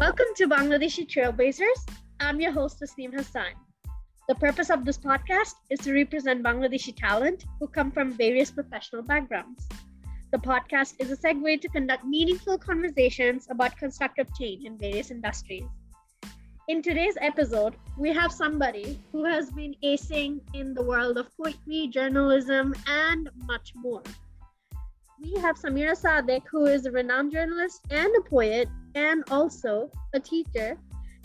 Welcome to Bangladeshi Trailblazers. I'm your host, Tasneem Hassan. The purpose of this podcast is to represent Bangladeshi talent who come from various professional backgrounds. The podcast is a segue to conduct meaningful conversations about constructive change in various industries. In today's episode, we have somebody who has been acing in the world of poetry, journalism, and much more. We have Samira Sadeque, who is a renowned journalist and a poet, and also a teacher.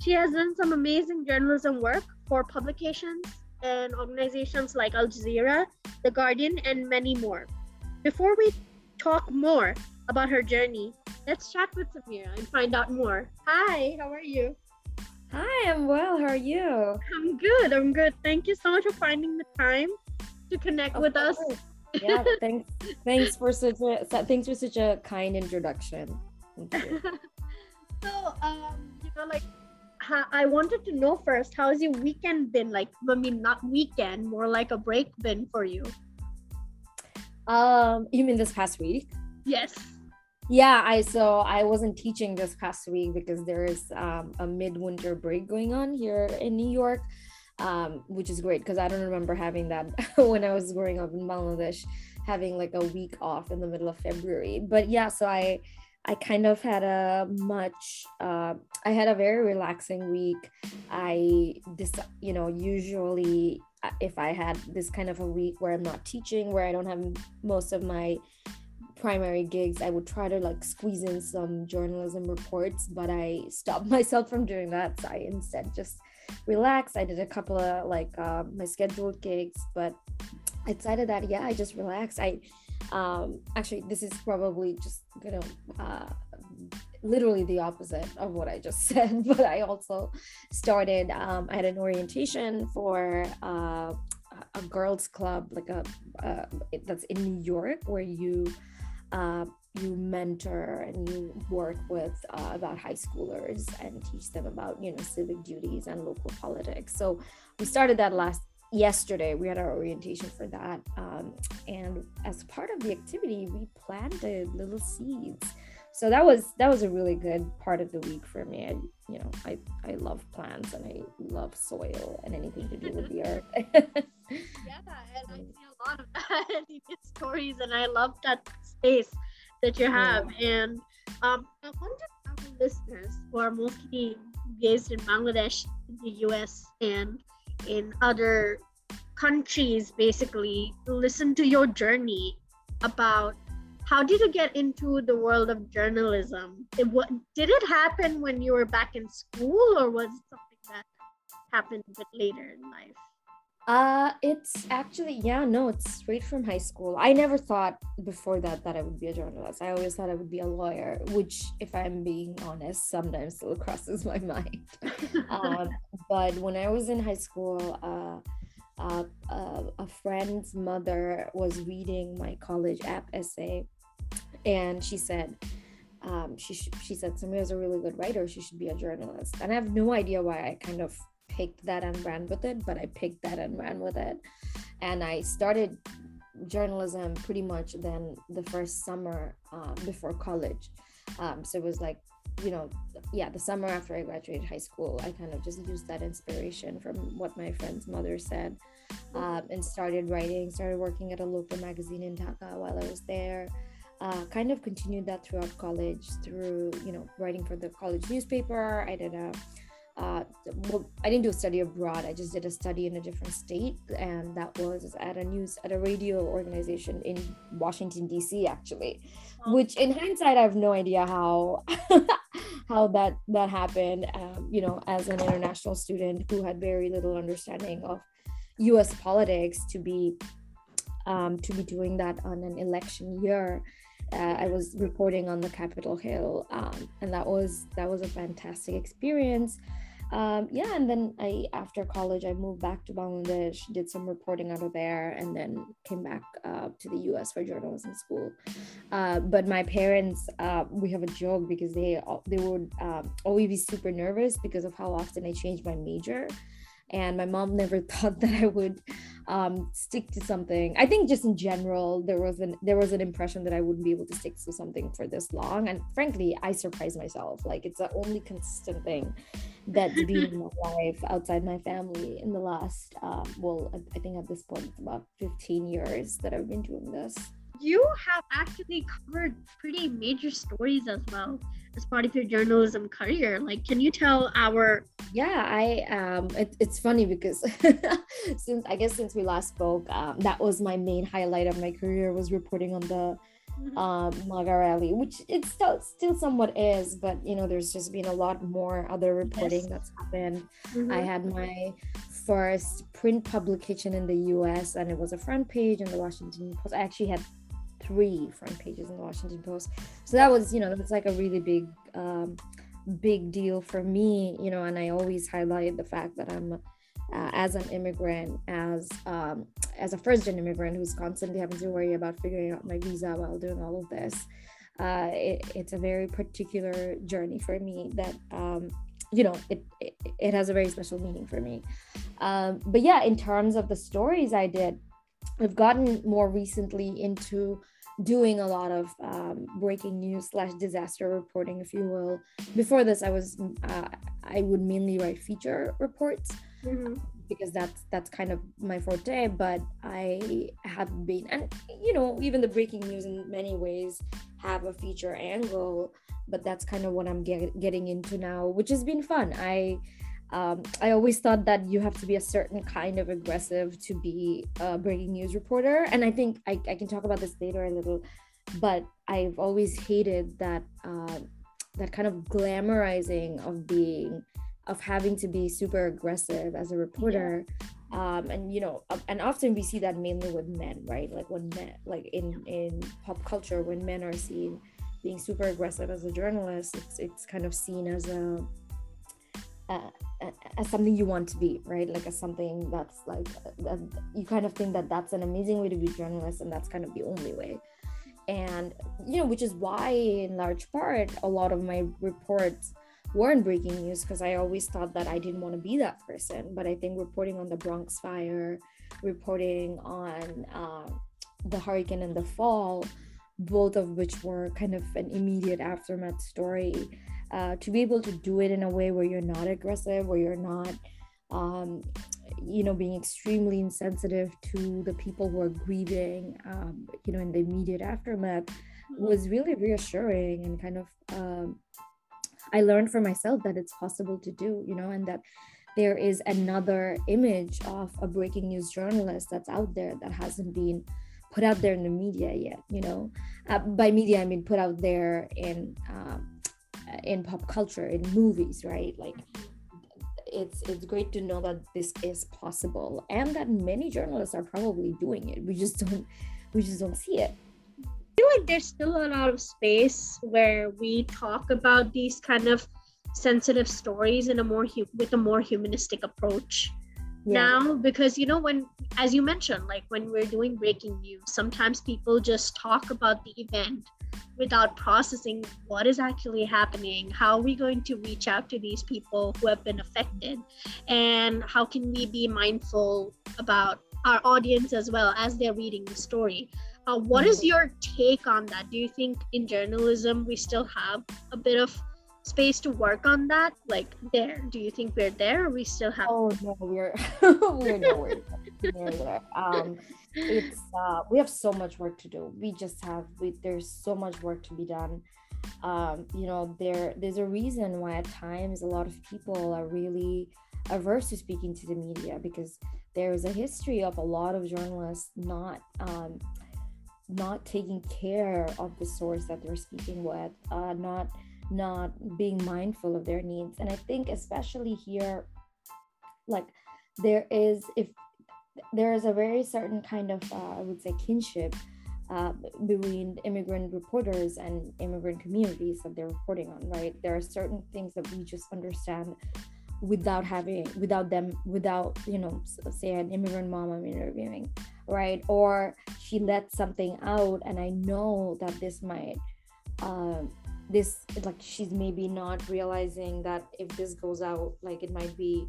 She has done some amazing journalism work for publications and organizations like Al Jazeera, The Guardian, and many more. Before we talk more about her journey, let's chat with Samira and find out more. Hi, how are you? Hi, I'm well. How are you? I'm good. I'm good. Thank you so much for finding the time to connect Of with us. Yeah, thanks. Thanks for such a thanks for such a kind introduction. So, um, you know, like, I wanted to know first, how's your weekend been? Like, I mean, not weekend, more like a break been for you. Um, you mean this past week? Yes. Yeah, I so I wasn't teaching this past week because there is um, a midwinter break going on here in New York, um, which is great because I don't remember having that when I was growing up in Bangladesh, having like a week off in the middle of February. But yeah, so I I kind of had a much uh, I had a very relaxing week. I this you know usually uh, if I had this kind of a week where I'm not teaching, where I don't have most of my primary gigs i would try to like squeeze in some journalism reports but i stopped myself from doing that. So i instead just relaxed. I did a couple of like uh, my scheduled gigs but i decided that yeah i just relaxed. I um actually this is probably just you know uh literally the opposite of what i just said but i also started um i had an orientation for uh a girls club like a uh, that's in new york where you uh, you mentor and you work with uh, about high schoolers and teach them about you know civic duties and local politics. So we started that last yesterday we had our orientation for that um, and as part of the activity we planted little seeds. So that was that was a really good part of the week for me. I, you know i i love plants and i love soil and anything to do with the earth. Yeah, and I see a lot of that in your stories, and I love that space that you have. And um, I wonder how the listeners who are mostly based in Bangladesh, in the US, and in other countries, basically, listen to your journey about how did you get into the world of journalism? It, what, did it happen when you were back in school, or was it something that happened a bit later in life? Uh, it's actually yeah, no, it's straight from high school. I never thought before that that I would be a journalist. I always thought I would be a lawyer, which, if I'm being honest, sometimes still crosses my mind. um, but when I was in high school, uh, uh, uh, a friend's mother was reading my college app essay, and she said. Um, she sh- she said Samira's a really good writer. She should be a journalist, and I have no idea why I kind of picked that and ran with it, but I picked that and ran with it. And I started journalism pretty much then the first summer uh, before college. Um, so it was like, you know, yeah, the summer after I graduated high school, I kind of just used that inspiration from what my friend's mother said um, and started writing, started working at a local magazine in Dhaka while I was there. Uh, kind of continued that throughout college through, you know, writing for the college newspaper. I did a uh, well, I didn't do a study abroad. I just did a study in a different state, and that was at a news at a radio organization in Washington D.C. Actually, which in hindsight, I have no idea how how that that happened. Um, you know, as an international student who had very little understanding of U.S. politics, to be um, to be doing that on an election year. Uh, I was reporting on the Capitol Hill, um, and that was that was a fantastic experience um, yeah and then i after college i moved back to bangladesh did some reporting out of there and then came back uh, to the us for journalism school. Uh, but my parents uh, we have a joke because they they would um, always be super nervous because of how often i changed my major. And my mom never thought that i would um, stick to something. I think just in general there was an there was an impression that i wouldn't be able to stick to something for this long. And frankly i surprised myself. Like it's the only consistent thing that's been in my life outside my family in the last um, well i think at this point it's about 15 years that i've been doing this you have actually covered pretty major stories as well as part of your journalism career like can you tell our yeah i um it, it's funny because since i guess since we last spoke um, that was my main highlight of my career was reporting on the mm-hmm. um MAGA rally which it still still somewhat is but you know there's just been a lot more other reporting yes. that's happened mm-hmm. i had my first print publication in the us and it was a front page in the washington post i actually had three front pages in the Washington Post. So that was, you know, that was like a really big, um, big deal for me, you know, and I always highlight the fact that I'm, uh, as an immigrant, as um, as a first gen immigrant who's constantly having to worry about figuring out my visa while doing all of this. Uh, it, it's a very particular journey for me that um, you know it, it, it has a very special meaning for me um, but yeah in terms of the stories i did i've gotten more recently into doing a lot of um, breaking news slash disaster reporting, if you will. Before this, I was uh, I would mainly write feature reports mm-hmm. because that's that's kind of my forte. But I have been, and you know, even the breaking news in many ways have a feature angle. But that's kind of what I'm get, getting into now, which has been fun. I um, I always thought that you have to be a certain kind of aggressive to be a breaking news reporter. And I think I, I can talk about this later a little, but I've always hated that uh, that kind of glamorizing of being of having to be super aggressive as a reporter. Yeah. Um, and you know, and often we see that mainly with men, right? Like when men, like in in pop culture, when men are seen being super aggressive as a journalist, it's it's kind of seen as a uh, as something you want to be right? Like as something that's like you kind of think that that's an amazing way to be a journalist and that's kind of the only way. And you know which is why in large part a lot of my reports weren't breaking news because i always thought that i didn't want to be that person. But i think reporting on the bronx fire reporting on uh, the hurricane in the fall both of which were kind of an immediate aftermath story uh, to be able to do it in a way where you're not aggressive, where you're not, um, you know, being extremely insensitive to the people who are grieving, um, you know, in the immediate aftermath was really reassuring and kind of, um, I learned for myself that it's possible to do, you know, and that there is another image of a breaking news journalist that's out there that hasn't been put out there in the media yet you know? Uh, by media i mean put out there in um, in pop culture in movies right? Like it's it's great to know that this is possible and that many journalists are probably doing it. We just don't we just don't see it. I feel like there's still a lot of space where we talk about these kind of sensitive stories in a more hu- with a more humanistic approach yeah. now because you know when as you mentioned like when we're doing breaking news sometimes people just talk about the event without processing what is actually happening how are we going to reach out to these people who have been affected and how can we be mindful about our audience as well as they're reading the story? Uh, what is mm-hmm. your take on that? Do you think in journalism we still have a bit of space to work on that? Like there do you think we're there or we still have oh no we're we're nowhere. Near there um it's uh we have so much work to do. We just have we there's so much work to be done. Um you know there there's a reason why at times a lot of people are really averse to speaking to the media because there is a history of a lot of journalists not um not taking care of the source that they're speaking with uh not not being mindful of their needs. And i think especially here like there is if there is a very certain kind of uh, i would say kinship uh, between immigrant reporters and immigrant communities that they're reporting on right? There are certain things that we just understand without having without them without you know say an immigrant mom i'm interviewing right? Or she let something out and i know that this might um, this like she's maybe not realizing that if this goes out like it might be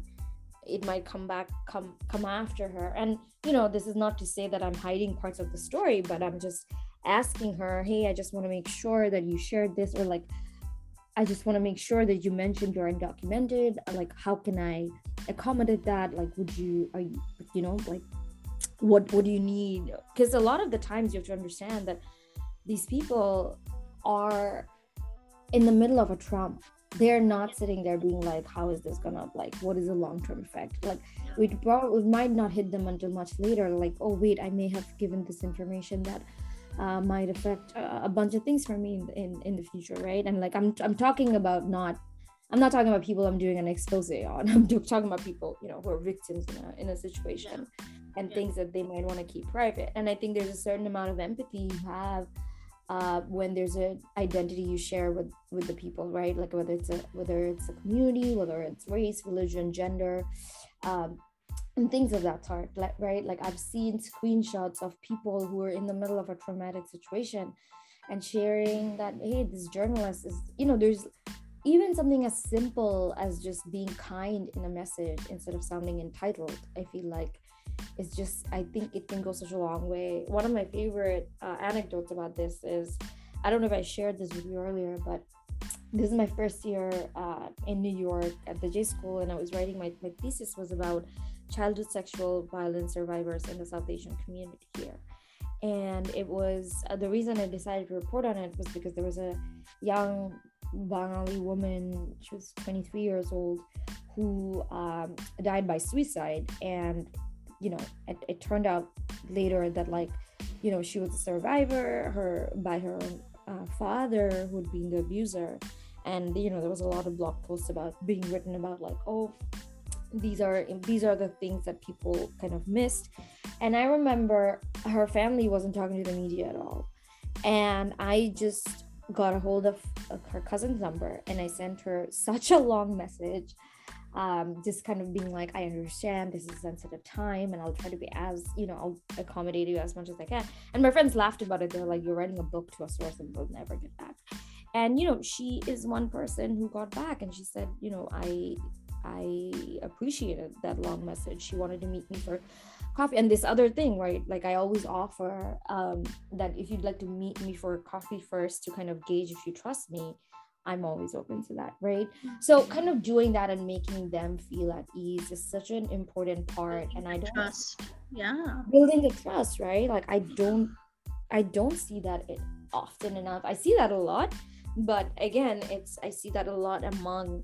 it might come back come come after her. And you know this is not to say that i'm hiding parts of the story but i'm just asking her hey i just want to make sure that you shared this or like i just want to make sure that you mentioned you're undocumented. Like how can i accommodate that? Like would you are you you know like what what do you need? Because a lot of the times you have to understand that these people are in the middle of a trauma they're not sitting there being like how is this gonna like what is the long-term effect? Like we probably might not hit them until much later like oh wait i may have given this information that uh, might affect uh, a bunch of things for me in, in in the future right? And like i'm i'm talking about not i'm not talking about people i'm doing an expose on. I'm talking about people you know who are victims in a, in a situation and yeah. things that they might want to keep private. And i think there's a certain amount of empathy you have uh, when there's an identity you share with with the people right? Like whether it's a whether it's a community whether it's race religion gender um, and things of that sort like, right? Like i've seen screenshots of people who are in the middle of a traumatic situation and sharing that hey this journalist is you know there's even something as simple as just being kind in a message instead of sounding entitled i feel like it's just i think it can go such a long way. One of my favorite uh, anecdotes about this is i don't know if i shared this with you earlier but this is my first year uh, in new york at the j school and i was writing my, my thesis was about childhood sexual violence survivors in the south asian community here. And it was uh, the reason i decided to report on it was because there was a young bengali woman she was 23 years old who um, died by suicide and you know it, it turned out later that like you know she was a survivor her by her uh, father who'd been the abuser. And you know there was a lot of blog posts about being written about like oh these are these are the things that people kind of missed. And i remember her family wasn't talking to the media at all. And i just got a hold of her cousin's number and i sent her such a long message um, just kind of being like, I understand this is a sensitive time and I'll try to be as, you know, I'll accommodate you as much as I can. And my friends laughed about it. They're like, you're writing a book to a source and we'll never get back. And, you know, she is one person who got back and she said, you know, I, I appreciated that long message. She wanted to meet me for coffee. And this other thing, right? Like I always offer um, that if you'd like to meet me for coffee first to kind of gauge if you trust me, I'm always open to that, right? So kind of doing that and making them feel at ease is such an important part. And I don't trust. Yeah. Building the trust, right? Like I don't I don't see that it often enough. I see that a lot, but again, it's I see that a lot among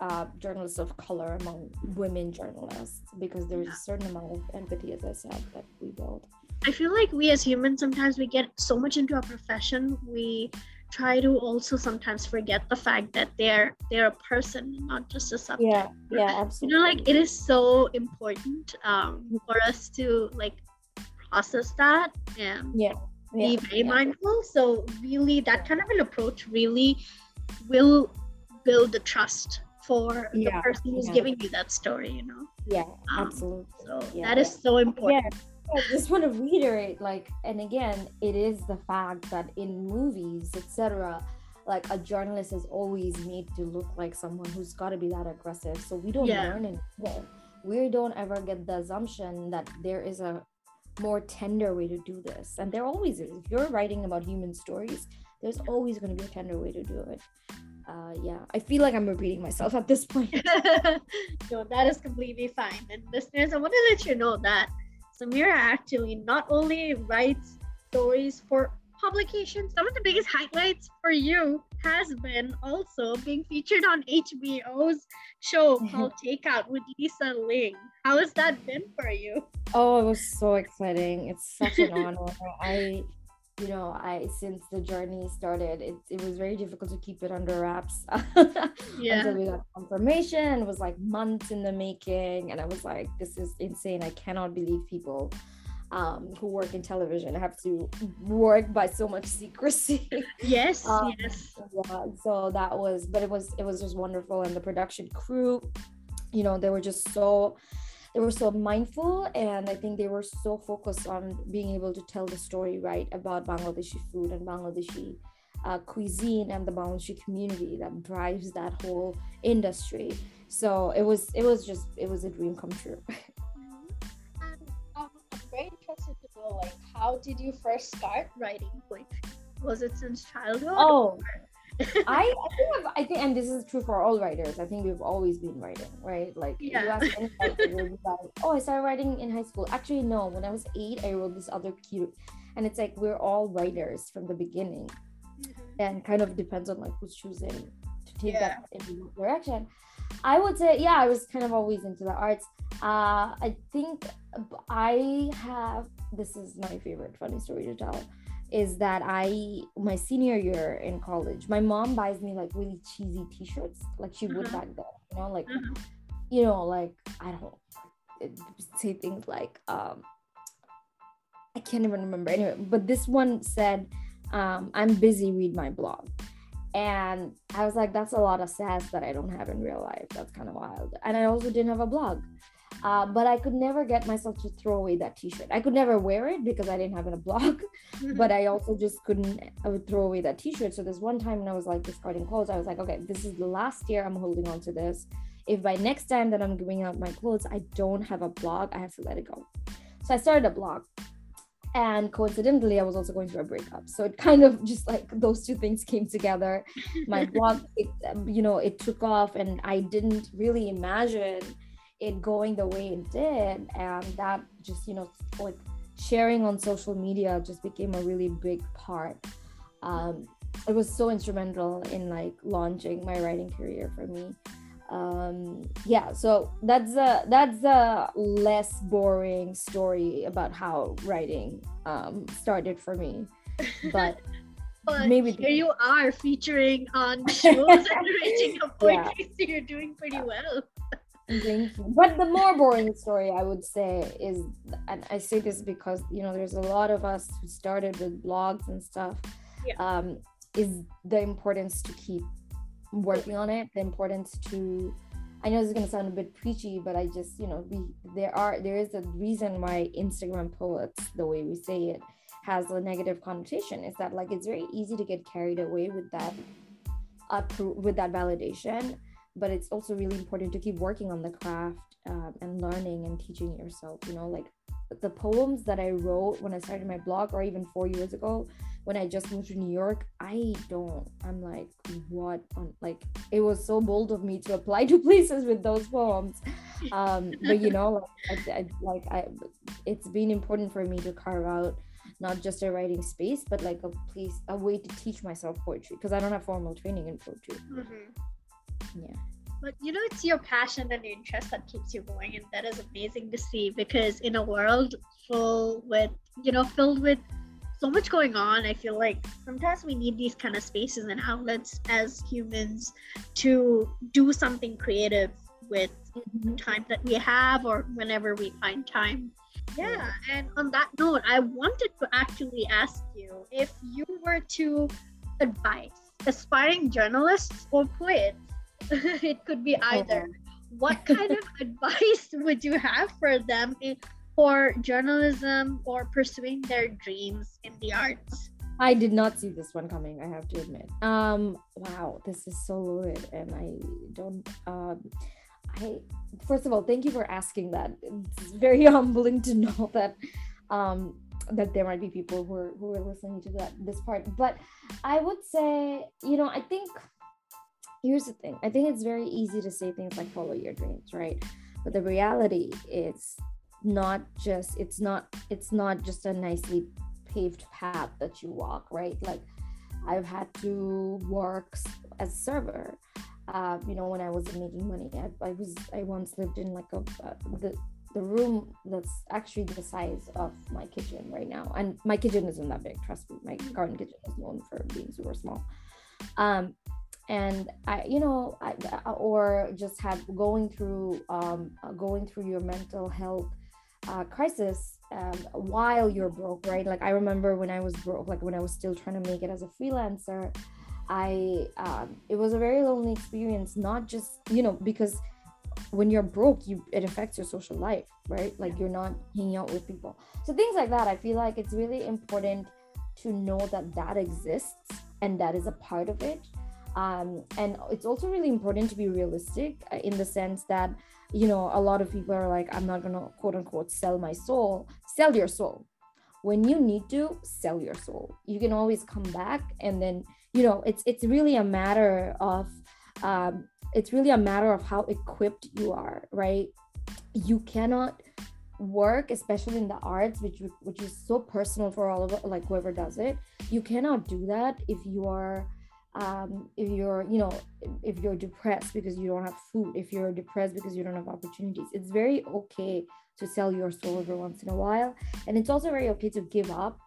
uh, journalists of color, among women journalists, because there's a certain amount of empathy, as I said, that we build. I feel like we as humans sometimes we get so much into our profession, we try to also sometimes forget the fact that they're they're a person not just a subject. Yeah yeah absolutely you know like it is so important um for us to like process that and yeah, yeah be very yeah. mindful. So really that kind of an approach really will build the trust for the person who's yeah. giving you that story you know yeah Um, absolutely so Yeah, that is so important I just want to reiterate, like, and again, it is the fact that in movies, etc., like a journalist is always made to look like someone who's got to be that aggressive. So we don't Yeah. learn it. We don't ever get the assumption that there is a more tender way to do this, and there always is. If you're writing about human stories, there's always going to be a tender way to do it. Uh, yeah, I feel like I'm repeating myself at this point. no, that is completely fine. And listeners, I want to let you know that Samira actually not only writes stories for publications, some of the biggest highlights for you has been also being featured on HBO's show called Takeout with Lisa Ling. How has that been for you? Oh, it was so exciting. It's such an honor. I, you know, I since the journey started, it, it was very difficult to keep it under wraps Yeah. until we got confirmation. It was like months in the making, and I was like, this is insane. I cannot believe people um, who work in television have to work by so much secrecy. Yes, Um, yes. yeah so that was but it was it was just wonderful and the production crew you know they were just so they were so mindful and i think they were so focused on being able to tell the story right about bangladeshi food and bangladeshi uh, cuisine and the Bangladeshi community that drives that whole industry. So it was it was just it was a dream come true. And um, I'm very interested to know, like, how did you first start writing poetry? Was it since childhood? Oh, I, I think I've, I think, and this is true for all writers. I think we've always been writing, right? Like Yeah. you ask any writer, they'll be like, "Oh, I started writing in high school." Actually, no. When I was eight, I wrote this other cute, and it's like we're all writers from the beginning, Mhm. and kind of depends on like who's choosing to take Yeah. that in direction. I would say, yeah, I was kind of always into the arts. Uh, I think I have. This is my favorite funny story to tell is that I my senior year in college, my mom buys me like really cheesy T-shirts, like she would Mhm. back then. You know, like Mhm. you know, like I don't say things like um I can't even remember anyway. But this one said, um, "I'm busy. Read my blog." And I was like, that's a lot of sass that I don't have in real life. That's kind of wild. And I also didn't have a blog. Uh, but I could never get myself to throw away that t-shirt. I could never wear it because I didn't have a blog but I also just couldn't I would throw away that t-shirt. So this one time when I was like discarding clothes, I was like, okay, this is the last year I'm holding on to this. If by next time that I'm giving out my clothes, I don't have a blog, I have to let it go. So I started a blog. And coincidentally, I was also going through a breakup. So it kind of just like those two things came together. My blog, it, you know, it took off, and I didn't really imagine it going the way it did. And that just, you know, like sharing on social media just became a really big part um, it was so instrumental in like launching my writing career for me um yeah so that's a that's a less boring story about how writing um started for me but But maybe here you are featuring on shows and writing a poetry, so you're doing pretty well. Thank you. But the more boring story I would say is, and I say this because you know there's a lot of us who started with blogs and stuff. Yeah. Um, is the importance to keep working on it. The importance to, I know this is gonna sound a bit preachy, but I just you know we there are there is a reason why Instagram poets, the way we say it, has a negative connotation. Is that like it's very easy to get carried away with that, appro- with that validation but it's also really important to keep working on the craft um, and learning and teaching yourself you know like the poems that i wrote when i started my blog or even four years ago when i just moved to new york i don't i'm like what on like it was so bold of me to apply to places with those poems um but you know like I, I like i it's been important for me to carve out not just a writing space but like a place a way to teach myself poetry because i don't have formal training in poetry. Yeah. But you know, it's your passion and your interest that keeps you going, and that is amazing to see because in a world full with, you know, filled with so much going on, I feel like sometimes we need these kind of spaces and outlets as humans to do something creative with the time that we have or whenever we find time. Yeah, and on that note, I wanted to actually ask you if you were to advise aspiring journalists or poets, it could be either. Oh. What kind of advice would you have for them for journalism or pursuing their dreams in the arts? I did not see this one coming, I have to admit. Um wow, this is so loaded and I don't um I first of all, thank you for asking that. It's very humbling to know that um that there might be people who are who are listening to that this part. But I would say, you know, I think here's the thing. I think it's very easy to say things like follow your dreams, right? But the reality is not just it's not it's not just a nicely paved path that you walk, right? Like I've had to work as a server. Uh, you know, when I wasn't making money, I, I was I once lived in like a the the room that's actually the size of my kitchen right now, and my kitchen isn't that big. Trust me, my garden kitchen is known for being super small. Um, and I, you know, I, or just had going through um, uh, going through your mental health uh, crisis um, while you're broke, right? Like I remember when I was broke, like when I was still trying to make it as a freelancer, I um, it was a very lonely experience. Not just you know because when you're broke, you it affects your social life, right? Like you're not hanging out with people. So things like that, I feel like it's really important to know that that exists and that is a part of it um, and it's also really important to be realistic uh, in the sense that you know a lot of people are like i'm not gonna quote unquote sell my soul. Sell your soul. When you need to sell your soul. You can always come back and then you know it's it's really a matter of um, it's really a matter of how equipped you are right? You cannot work especially in the arts which which is so personal for all of like whoever does it. You cannot do that if you are um, if you're you know if you're depressed because you don't have food if you're depressed because you don't have opportunities it's very okay to sell your soul every once in a while. And it's also very okay to give up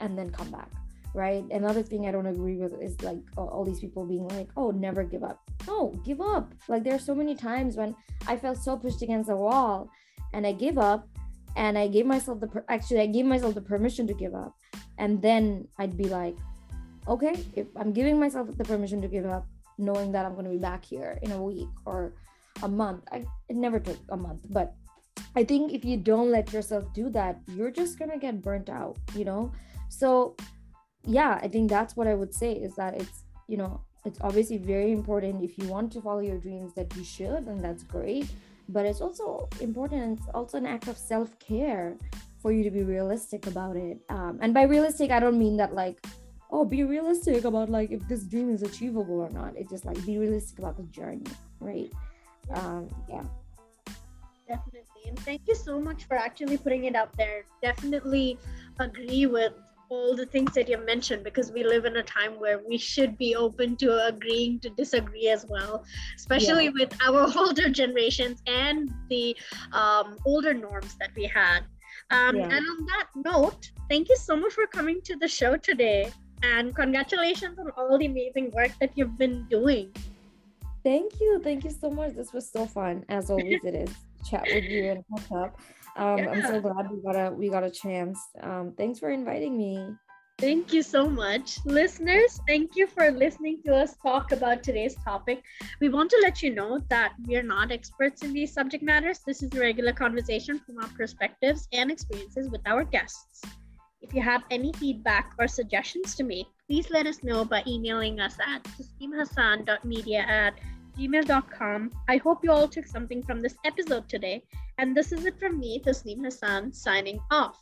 and then come back right? Another thing i don't agree with is like all these people being like oh never give up. No give up. Like there are so many times when i felt so pushed against the wall and i give up and i gave myself the per- actually i gave myself the permission to give up. And then i'd be like okay, if I'm giving myself the permission to give up, knowing that I'm going to be back here in a week or a month, I, it never took a month, but I think if you don't let yourself do that, you're just going to get burnt out, you know? So, yeah, I think that's what I would say is that it's, you know, it's obviously very important if you want to follow your dreams that you should, and that's great. But it's also important, it's also an act of self care for you to be realistic about it. Um, and by realistic, I don't mean that like, oh be realistic about like if this dream is achievable or not. It's just like be realistic about the journey right? Um yeah. Definitely. And thank you so much for actually putting it out there. Definitely agree with all the things that you mentioned because we live in a time where we should be open to agreeing to disagree as well especially yeah. with our older generations and the um, older norms that we had. Um, yeah. and on that note thank you so much for coming to the show today and congratulations on all the amazing work that you've been doing. Thank you. Thank you so much. This was so fun. As always, it is chat with you and catch up. Um, yeah. I'm so glad we got a we got a chance. Um, thanks for inviting me. Thank you so much. Listeners, thank you for listening to us talk about today's topic. We want to let you know that we are not experts in these subject matters. This is a regular conversation from our perspectives and experiences with our guests. If you have any feedback or suggestions to make, please let us know by emailing us at tasneemhassan.media at gmail.com. I hope you all took something from this episode today. And this is it from me, Tasneem Hassan, signing off.